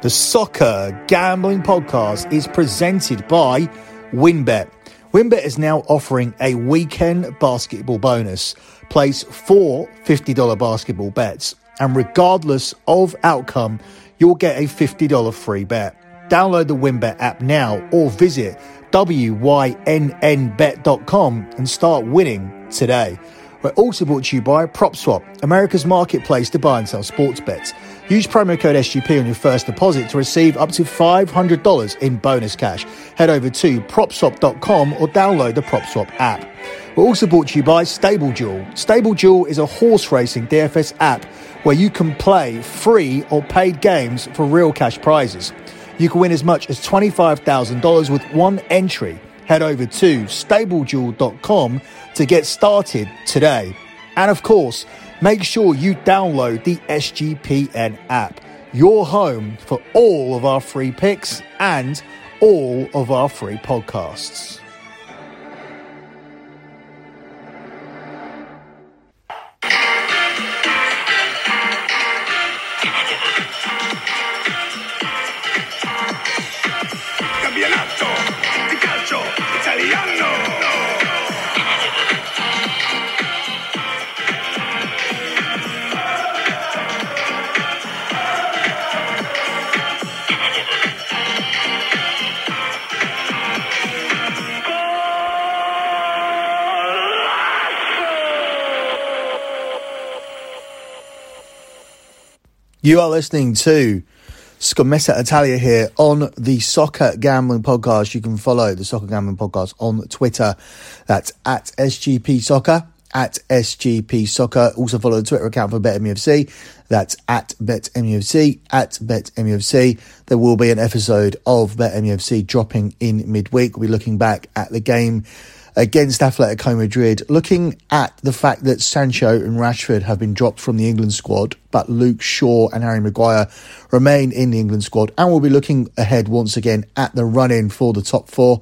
The Soccer Gambling Podcast is presented by WynnBET. WynnBET is now offering a weekend basketball bonus. Place four $50 basketball bets, and regardless of outcome, you'll get a $50 free bet. Download the WynnBET app now or visit wynnbet.com and start winning today. We're also brought to you by PropSwap, America's marketplace to buy and sell sports bets. Use promo code SGP on your first deposit to receive up to $500 in bonus cash. Head over to propswap.com or download the PropSwap app. We're also brought to you by StableDuel. Stable Duel is a horse racing DFS app where you can play free or paid games for real cash prizes. You can win as much as $25,000 with one entry. Head over to stableduel.com to get started today. And of course, make sure you download the SGPN app, your home for all of our free picks and all of our free podcasts. You are listening to Scommessa Italia here on the Soccer Gambling Podcast. You can follow the Soccer Gambling Podcast on Twitter. That's at SGP Soccer, at SGP Soccer. Also follow the Twitter account for BetMUFC. That's at BetMUFC, at BetMUFC. There will be an episode of BetMUFC dropping in midweek. We'll be looking back at the game against Atletico Madrid, looking at the fact that Sancho and Rashford have been dropped from the England squad, but Luke Shaw and Harry Maguire remain in the England squad, and we'll be looking ahead once again at the run in for the top four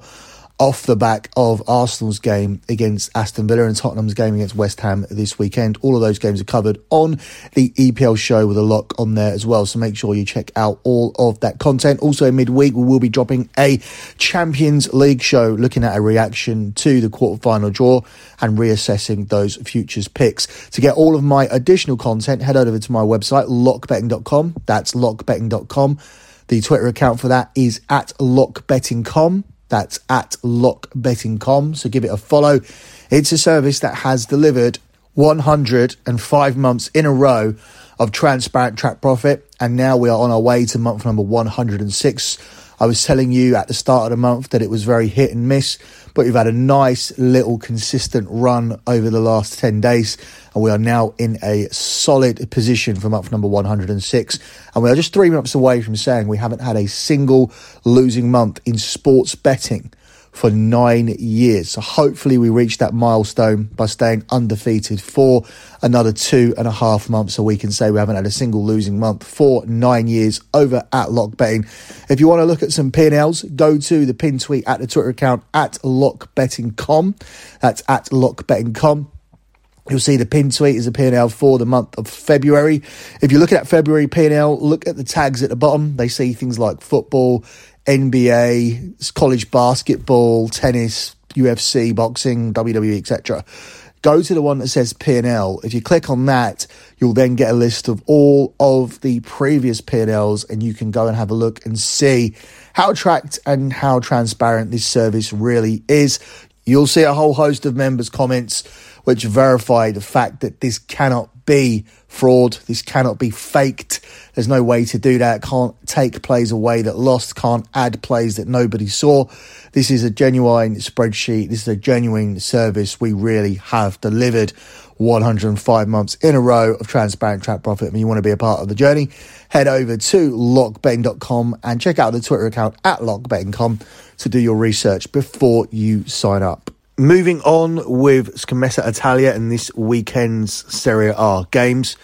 off the back of Arsenal's game against Aston Villa and Tottenham's game against West Ham this weekend. All of those games are covered on the EPL show with a lock on there as well. So make sure you check out all of that content. Also, midweek, we will be dropping a Champions League show looking at a reaction to the quarterfinal draw and reassessing those futures picks. To get all of my additional content, head over to my website, lockbetting.com. That's lockbetting.com. The Twitter account for that is at lockbetting.com. That's at lockbetting.com. So give it a follow. It's a service that has delivered 105 months in a row of transparent track profit. And now we are on our way to month number 106. I was telling you at the start of the month that it was very hit and miss, but we've had a nice little consistent run over the last 10 days. And we are now in a solid position for month number 106. And we are just three months away from saying we haven't had a single losing month in sports betting for nine years. So hopefully we reach that milestone by staying undefeated for another two and a half months so we can say we haven't had a single losing month for nine years over at Lock Betting. If you want to look at some P&Ls, go to the pin tweet at the Twitter account at lockbetting.com. That's at lockbetting.com. You'll see the pin tweet is a P&L for the month of February. If you're looking at February P&L, look at the tags at the bottom. They see things like football, NBA, college basketball, tennis, UFC, boxing, WWE, etc. Go to the one that says P&L. If you click on that, you'll then get a list of all of the previous P&Ls and you can go and have a look and see how tracked and how transparent this service really is. You'll see a whole host of members' comments which verify the fact that this cannot be fraud. This cannot be faked. There's no way to do that. Can't take plays away that lost. Can't add plays that nobody saw. This is a genuine spreadsheet. This is a genuine service. We really have delivered 105 months in a row of transparent track profit. And you want to be a part of the journey, head over to lockbetting.com and check out the Twitter account at lockbetting.com to do your research before you sign up. Moving on with Scommessa Italia and this weekend's Serie A games.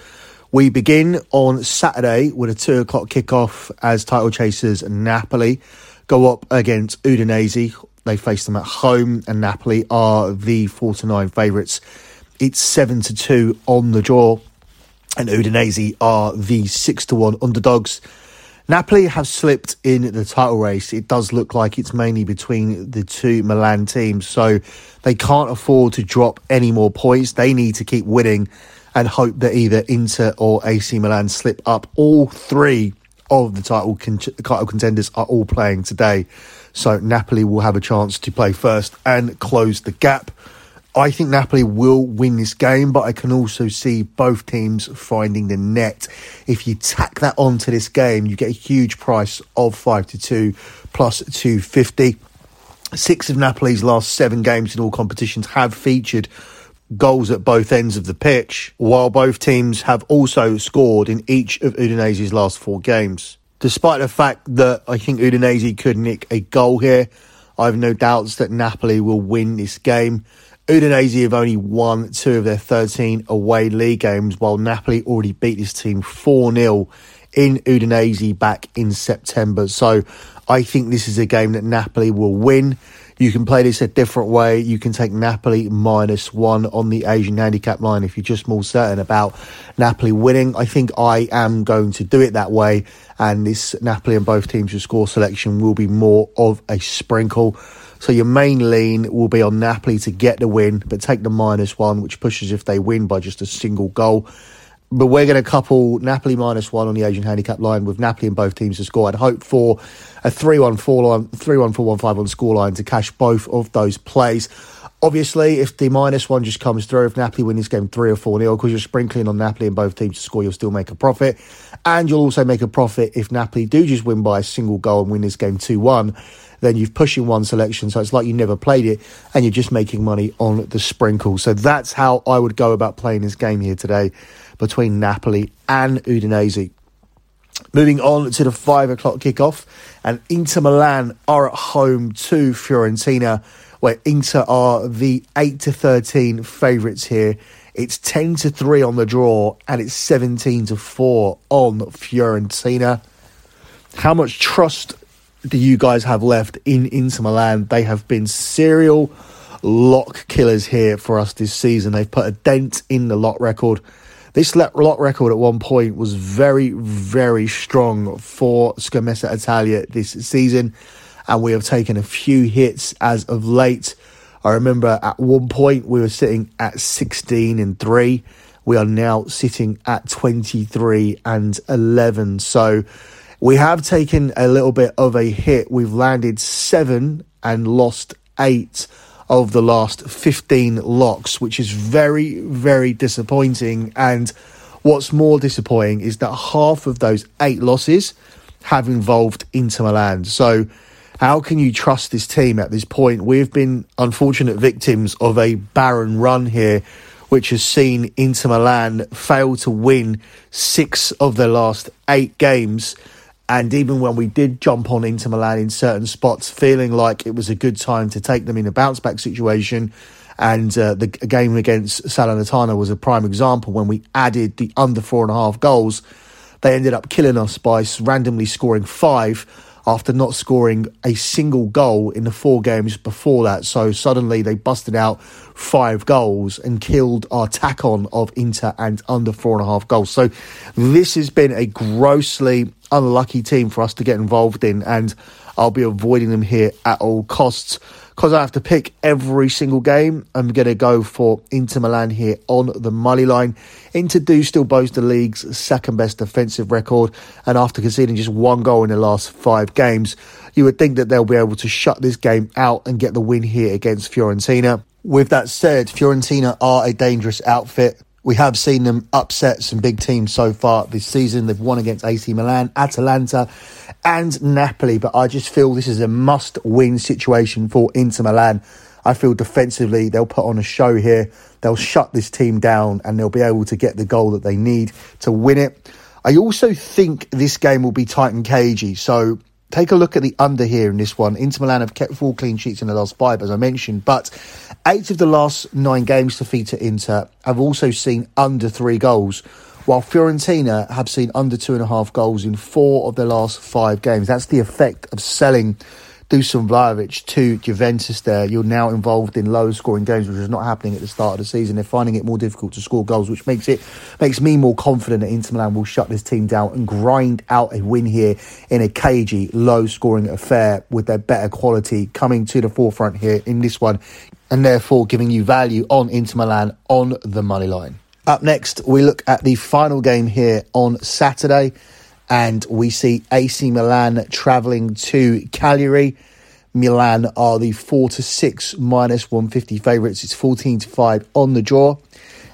We begin on Saturday with a two o'clock kickoff as title chasers Napoli go up against Udinese. They face them at home, and Napoli are the four to nine favourites. It's seven to two on the draw, and Udinese are the six to one underdogs. Napoli have slipped in the title race. It does look like it's mainly between the two Milan teams, so they can't afford to drop any more points. They need to keep winning and hope that either Inter or AC Milan slip up. All three of the title, con- title contenders are all playing today, so Napoli will have a chance to play first and close the gap. I think Napoli will win this game, but I can also see both teams finding the net. If you tack that onto this game, you get a huge price of 5 to 2 plus 250. Six of Napoli's last seven games in all competitions have featured goals at both ends of the pitch, while both teams have also scored in each of Udinese's last four games. Despite the fact that I think Udinese could nick a goal here, I have no doubts that Napoli will win this game. Udinese have only won two of their 13 away league games, while Napoli already beat this team 4 0 in Udinese back in September. So I think this is a game that Napoli will win. You can play this a different way. You can take Napoli minus one on the Asian handicap line if you're just more certain about Napoli winning. I think I am going to do it that way, and this Napoli and both teams' score selection will be more of a sprinkle. So your main lean will be on Napoli to get the win, but take the minus one, which pushes if they win by just a single goal. But we're going to couple Napoli minus one on the Asian handicap line with Napoli and both teams to score. I'd hope for a 3 1 4 line, 3 1 4 1 5 on score line to cash both of those plays. Obviously, if the minus one just comes through, if Napoli win this game 3 or 4 nil, because you're sprinkling on Napoli and both teams to score, you'll still make a profit. And you'll also make a profit if Napoli do just win by a single goal and win this game 2 1 then you've pushing one selection. So it's like you never played it and you're just making money on the sprinkle. So that's how I would go about playing this game here today between Napoli and Udinese. Moving on to the five o'clock kickoff, and Inter Milan are at home to Fiorentina, where Inter are the eight to thirteen favourites here. It's ten to three on the draw, and it's seventeen to four on Fiorentina. How much trust do you guys have left in Inter Milan? They have been serial lock killers here for us this season. They've put a dent in the lock record. This lock record at one point was very, very strong for Scommessa Italia this season, and we have taken a few hits as of late. I remember at one point we were sitting at 16 and 3. We are now sitting at 23 and 11. So we have taken a little bit of a hit. We've landed seven and lost eight of the last 15 locks, which is very, very disappointing. And what's more disappointing is that half of those eight losses have involved Inter Milan. So, how can you trust this team at this point? We've been unfortunate victims of a barren run here, which has seen Inter Milan fail to win six of their last eight games and even when we did jump on Inter Milan in certain spots, feeling like it was a good time to take them in a bounce back situation, and uh, the game against Salernitana was a prime example when we added the under four and a half goals. They ended up killing us by randomly scoring five after not scoring a single goal in the four games before that. So suddenly they busted out five goals and killed our tack on of Inter and under four and a half goals. So this has been a grossly unlucky team for us to get involved in, and I'll be avoiding them here at all costs. Because I have to pick every single game, I'm going to go for Inter Milan here on the money line. Inter do still boast the league's second best defensive record, and after conceding just one goal in the last five games, you would think that they'll be able to shut this game out and get the win here against Fiorentina. With that said, Fiorentina are a dangerous outfit. We have seen them upset some big teams so far this season. They've won against AC Milan, Atalanta, and Napoli, but I just feel this is a must win situation for Inter Milan. I feel defensively they'll put on a show here. They'll shut this team down and they'll be able to get the goal that they need to win it. I also think this game will be tight and cagey. So take a look at the under here in this one. Inter Milan have kept four clean sheets in the last five, as I mentioned, but eight of the last nine games to feature Inter have also seen under three goals, while Fiorentina have seen under two and a half goals in four of their last five games. That's the effect of selling Dusan Vlahovic to Juventus there. You're now involved in low scoring games, which is not happening at the start of the season. They're finding it more difficult to score goals, which makes it makes me more confident that Inter Milan will shut this team down and grind out a win here in a cagey, low scoring affair with their better quality coming to the forefront here in this one, and therefore giving you value on Inter Milan on the money line. Up next, we look at the final game here on Saturday and we see AC Milan travelling to Cagliari. Milan are the 4 to 6 minus 150 favourites. It's 14 to 5 on the draw.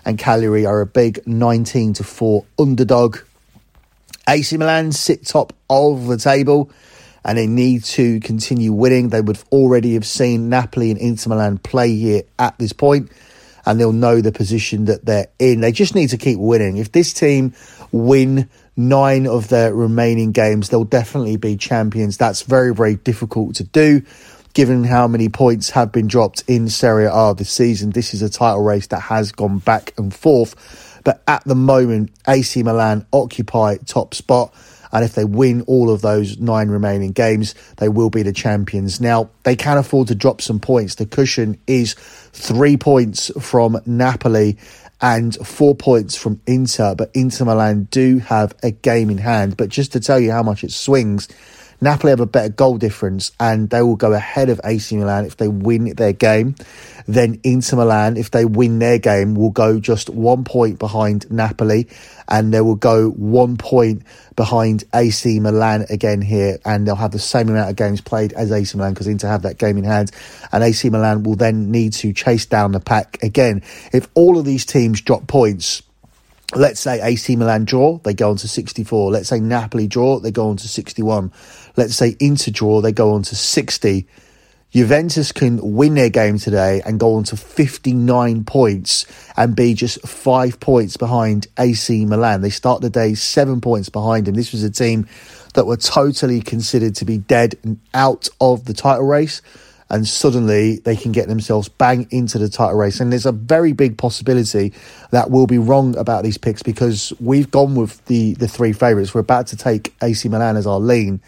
And Cagliari are a big 19 to 4 underdog. AC Milan sit top of the table and they need to continue winning. They would already have seen Napoli and Inter Milan play here at this point and they'll know the position that they're in. They just need to keep winning. If this team win nine of their remaining games, they'll definitely be champions. That's very, very difficult to do. Given how many points have been dropped in Serie A this season, this is a title race that has gone back and forth. But at the moment, AC Milan occupy top spot. And if they win all of those nine remaining games, they will be the champions. Now, they can afford to drop some points. The cushion is three points from Napoli and four points from Inter, but Inter Milan do have a game in hand. But just to tell you how much it swings, Napoli have a better goal difference and they will go ahead of AC Milan if they win their game. Then Inter Milan, if they win their game, will go just one point behind Napoli and they will go one point behind AC Milan again here and they'll have the same amount of games played as AC Milan because Inter have that game in hand and AC Milan will then need to chase down the pack again. If all of these teams drop points, Let's say AC Milan draw, they go on to 64. Let's say Napoli draw, they go on to 61. Let's say Inter draw, they go on to 60. Juventus can win their game today and go on to 59 points and be just five points behind AC Milan. They start the day seven points behind them. This was a team that were totally considered to be dead and out of the title race and suddenly they can get themselves bang into the title race. And there's a very big possibility that we'll be wrong about these picks because we've gone with the, the three favourites. We're about to take AC Milan as our lean.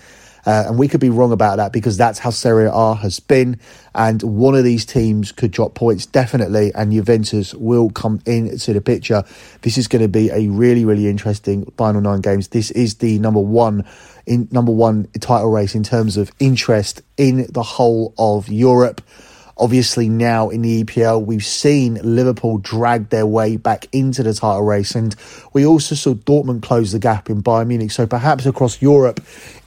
Uh, and we could be wrong about that because that's how Serie A has been. And one of these teams could drop points definitely, and Juventus will come into the picture. This is going to be a really, really interesting final nine games. This is the number one in number one title race in terms of interest in the whole of Europe. Obviously, now in the EPL, we've seen Liverpool drag their way back into the title race, and we also saw Dortmund close the gap in Bayern Munich. So perhaps across Europe,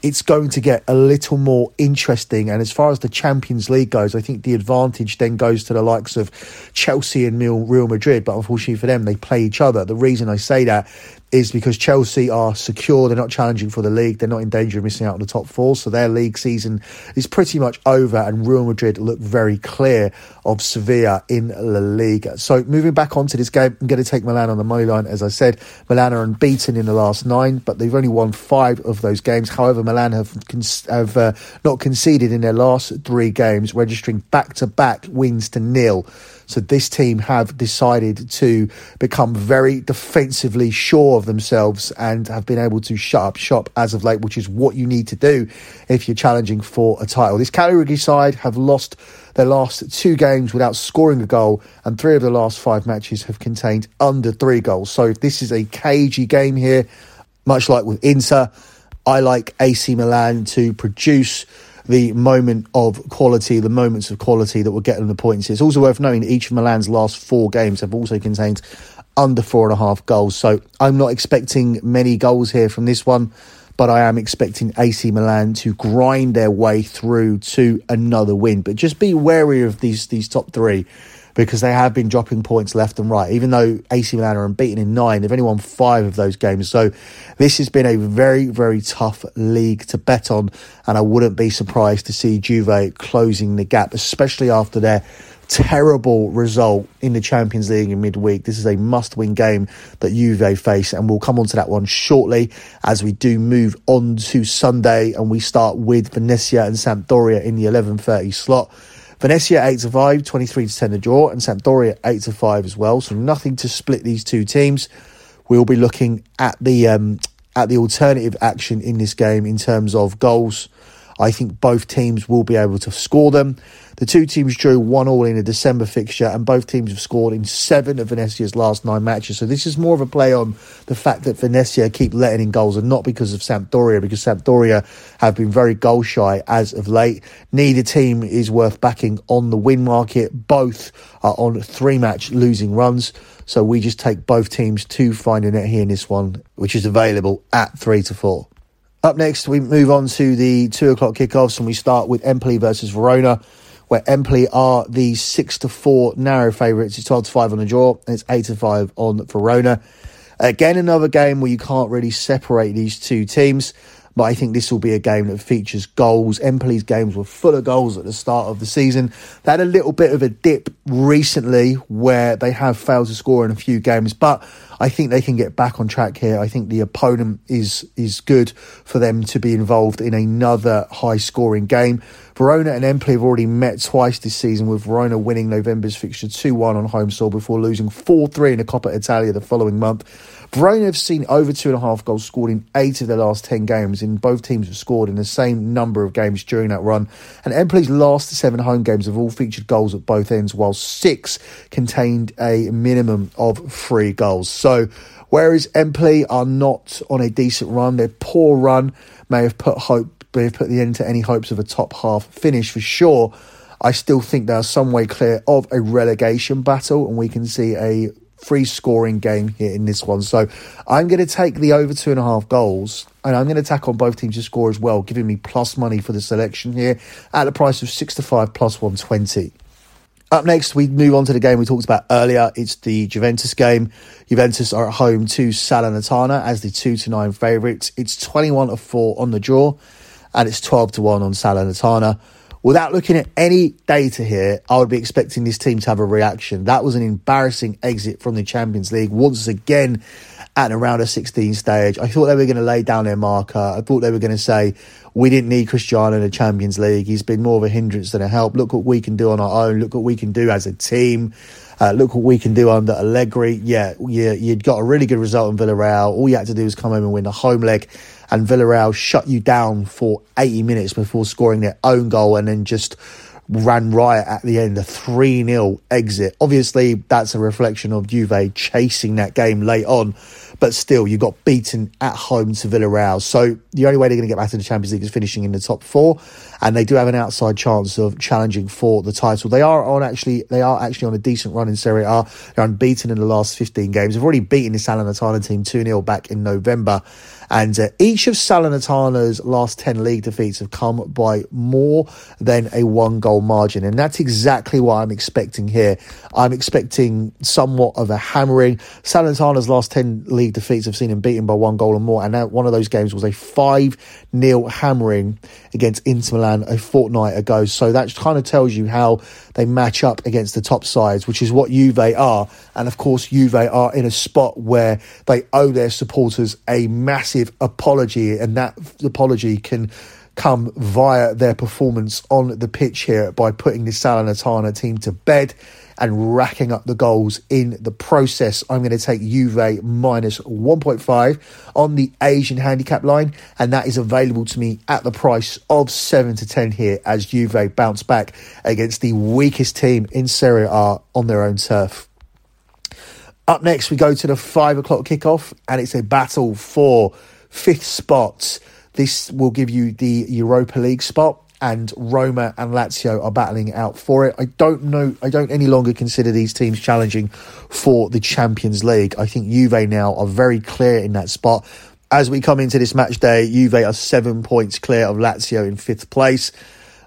it's going to get a little more interesting. And as far as the Champions League goes, I think the advantage then goes to the likes of Chelsea and Real Madrid. But unfortunately for them, they play each other. The reason I say that is because Chelsea are secure. They're not challenging for the league. They're not in danger of missing out on the top four. So their league season is pretty much over. And Real Madrid look very clear of Sevilla in La Liga. So moving back onto this game, I'm going to take Milan on the money line. As I said, Milan are unbeaten in the last nine, but they've only won five of those games. However, Milan have have uh, not conceded in their last three games, registering back to back wins to nil. So this team have decided to become very defensively sure of themselves and have been able to shut up shop as of late, which is what you need to do if you're challenging for a title. This Cagliari side have lost their last two games without scoring a goal, and three of the last five matches have contained under three goals. So this is a cagey game here, much like with Inter. I like AC Milan to produce the moment of quality, the moments of quality that will get them the points. It's also worth noting that each of Milan's last four games have also contained under four and a half goals. So I'm not expecting many goals here from this one, but I am expecting AC Milan to grind their way through to another win. But just be wary of these these top three because they have been dropping points left and right. Even though AC Milan are unbeaten in nine, they've only won five of those games. So this has been a very, very tough league to bet on. And I wouldn't be surprised to see Juve closing the gap, especially after their terrible result in the Champions League in midweek. This is a must win game that Juve face, and we'll come on to that one shortly as we do move on to Sunday and we start with Venezia and Sampdoria in the 11.30 slot. Venezia 8 to 5, 23 to 10 the draw, and Sampdoria 8 to 5 as well. So nothing to split these two teams. We'll be looking at the um, at the alternative action in this game in terms of goals. I think both teams will be able to score them. The two teams drew one all in a December fixture, and both teams have scored in seven of Venezia's last nine matches. So this is more of a play on the fact that Venezia keep letting in goals, and not because of Sampdoria, because Sampdoria have been very goal shy as of late. Neither team is worth backing on the win market. Both are on three match losing runs. So we just take both teams to find a net here in this one, which is available at three to four. Up next, we move on to the two o'clock kickoffs, and we start with Empoli versus Verona where Empoli are the six to four narrow favourites. It's twelve to five on the draw, and it's eight to five on Verona. Again, another game where you can't really separate these two teams. But I think this will be a game that features goals. Empoli's games were full of goals at the start of the season. They had a little bit of a dip recently where they have failed to score in a few games, but I think they can get back on track here. I think the opponent is is good for them to be involved in another high scoring game. Verona and Empoli have already met twice this season, with Verona winning November's fixture 2 1 on home soil before losing 4 3 in the Coppa Italia the following month. Verona have seen over two and a half goals scored in eight of their last 10 games, and both teams have scored in the same number of games during that run. And Empoli's last seven home games have all featured goals at both ends, while six contained a minimum of three goals. So, whereas Empoli are not on a decent run, their poor run may have put hope, may have put the end to any hopes of a top half finish for sure. I still think they are some way clear of a relegation battle, and we can see a free scoring game here in this one. So I'm going to take the over two and a half goals and I'm going to tack on both teams to score as well, giving me plus money for the selection here at the price of six to five plus 120. Up next, we move on to the game we talked about earlier. It's the Juventus game. Juventus are at home to Salernitana as the 2 to 9 favourites. It's 21 to 4 on the draw and it's 12 to 1 on Salernitana. Without looking at any data here, I would be expecting this team to have a reaction. That was an embarrassing exit from the Champions League once again at around a 16 stage. I thought they were going to lay down their marker. I thought they were going to say, we didn't need Cristiano in the Champions League. He's been more of a hindrance than a help. Look what we can do on our own. Look what we can do as a team. Uh, look what we can do under Allegri. Yeah, you, you'd got a really good result in Villarreal. All you had to do was come home and win the home leg and Villarreal shut you down for 80 minutes before scoring their own goal and then just ran riot at the end, a 3 0 exit. Obviously, that's a reflection of Juve chasing that game late on, but still, you got beaten at home to Villarreal. So, the only way they're going to get back to the Champions League is finishing in the top four, and they do have an outside chance of challenging for the title. They are on actually, they are actually on a decent run in Serie A. They're unbeaten in the last 15 games. They've already beaten the Salernitana team 2 0 back in November. And uh, each of Salernitana's last 10 league defeats have come by more than a one goal margin. And that's exactly what I'm expecting here. I'm expecting somewhat of a hammering. Salernitana's last 10 league defeats have seen him beaten by one goal or more. And that, one of those games was a 5 0 hammering against Inter Milan a fortnight ago. So that kind of tells you how they match up against the top sides, which is what Juve are. And of course, Juve are in a spot where they owe their supporters a massive apology, and that apology can come via their performance on the pitch here by putting the Salernitana team to bed and racking up the goals in the process. I'm going to take Juve minus 1.5 on the Asian handicap line, and that is available to me at the price of 7 to 10 here as Juve bounce back against the weakest team in Serie A on their own turf. Up next, we go to the 5 o'clock kickoff, and it's a battle for fifth spots. This will give you the Europa League spot and Roma and Lazio are battling out for it. I don't know. I don't any longer consider these teams challenging for the Champions League. I think Juve now are very clear in that spot. As we come into this match day, Juve are seven points clear of Lazio in fifth place.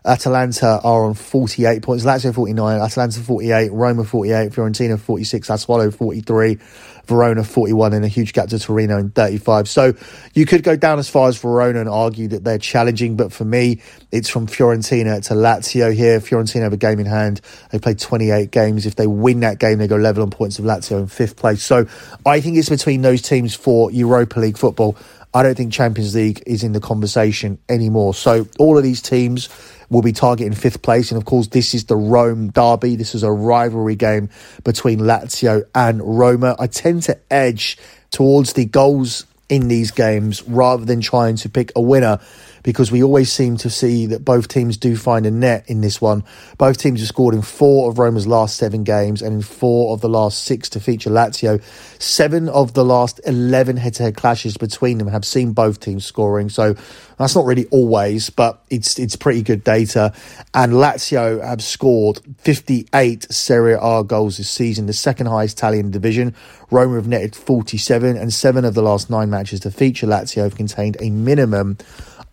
Atalanta are on 48 points. Lazio 49, Atalanta 48, Roma 48, Fiorentina 46, Sassuolo 43, Verona 41, and a huge gap to Torino in 35. So you could go down as far as Verona and argue that they're challenging, but for me, it's from Fiorentina to Lazio here. Fiorentina have a game in hand. They played 28 games. If they win that game, they go level on points of Lazio in fifth place. So I think it's between those teams for Europa League football. I don't think Champions League is in the conversation anymore. So all of these teams will be targeting fifth place. And of course, this is the Rome derby. This is a rivalry game between Lazio and Roma. I tend to edge towards the goals in these games rather than trying to pick a winner because we always seem to see that both teams do find a net in this one. Both teams have scored in four of Roma's last seven games and in four of the last six to feature Lazio. Seven of the last 11 head to head clashes between them have seen both teams scoring. So that's not really always, but it's, it's pretty good data. And Lazio have scored 58 Serie A goals this season, the second highest tally in the division. Roma have netted 47 and seven of the last nine matches to feature Lazio have contained a minimum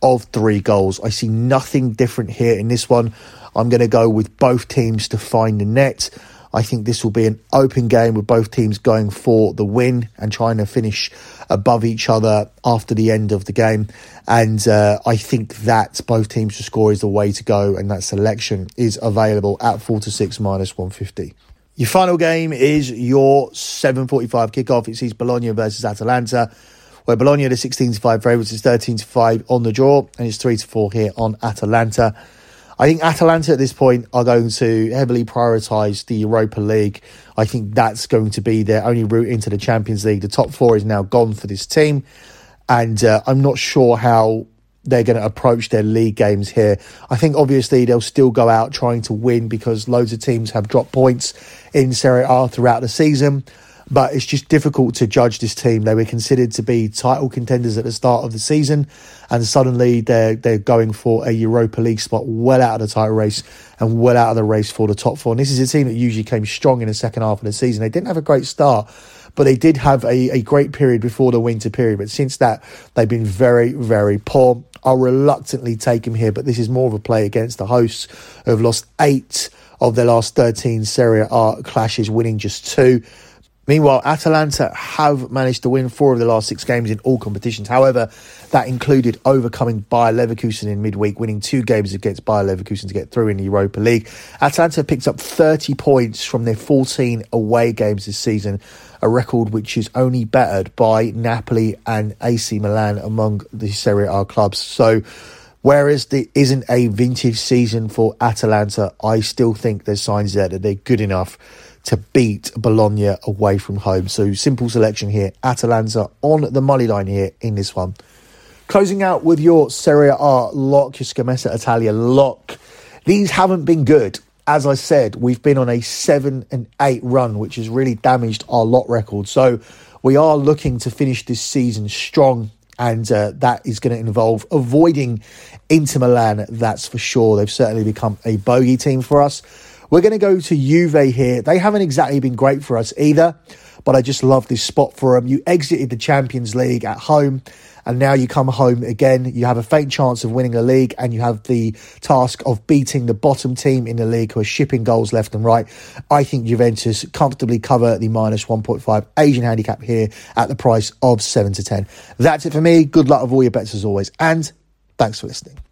of three goals. I see nothing different here in this one. I'm going to go with both teams to find the net. I think this will be an open game with both teams going for the win and trying to finish above each other after the end of the game. And uh, I think that both teams to score is the way to go, and that selection is available at four to six minus 150. Your final game is your 7:45 kickoff. It sees Bologna versus Atalanta where Bologna are 16 to 5 favourites, is 13 to 5 on the draw, and it's 3 to 4 here on Atalanta. I think Atalanta at this point are going to heavily prioritise the Europa League. I think that's going to be their only route into the Champions League. The top four is now gone for this team, and uh, I'm not sure how they're going to approach their league games here. I think obviously they'll still go out trying to win because loads of teams have dropped points in Serie A throughout the season but it's just difficult to judge this team. They were considered to be title contenders at the start of the season, and suddenly they're they're going for a Europa League spot, well out of the title race and well out of the race for the top four. And this is a team that usually came strong in the second half of the season. They didn't have a great start, but they did have a, a great period before the winter period. But since that, they've been very very poor. I'll reluctantly take them here, but this is more of a play against the hosts who have lost eight of their last 13 Serie A clashes, winning just two. Meanwhile, Atalanta have managed to win four of the last six games in all competitions. However, that included overcoming Bayer Leverkusen in midweek, winning two games against Bayer Leverkusen to get through in the Europa League. Atalanta picked up 30 points from their 14 away games this season, a record which is only bettered by Napoli and AC Milan among the Serie A clubs. So, Whereas there isn't a vintage season for Atalanta, I still think there's signs there that they're good enough to beat Bologna away from home. So simple selection here. Atalanta on the money line here in this one. Closing out with your Serie A lock, your Scommessa Italia lock. These haven't been good. As I said, we've been on a seven and eight run, which has really damaged our lot record. So we are looking to finish this season strong and uh, that is going to involve avoiding Inter Milan, that's for sure. They've certainly become a bogey team for us. We're going to go to Juve here. They haven't exactly been great for us either, but I just love this spot for them. You exited the Champions League at home, and now you come home again. You have a faint chance of winning the league, and you have the task of beating the bottom team in the league who are shipping goals left and right. I think Juventus comfortably cover the minus 1.5 Asian handicap here at the price of 7 to 10. That's it for me. Good luck with all your bets as always, and thanks for listening.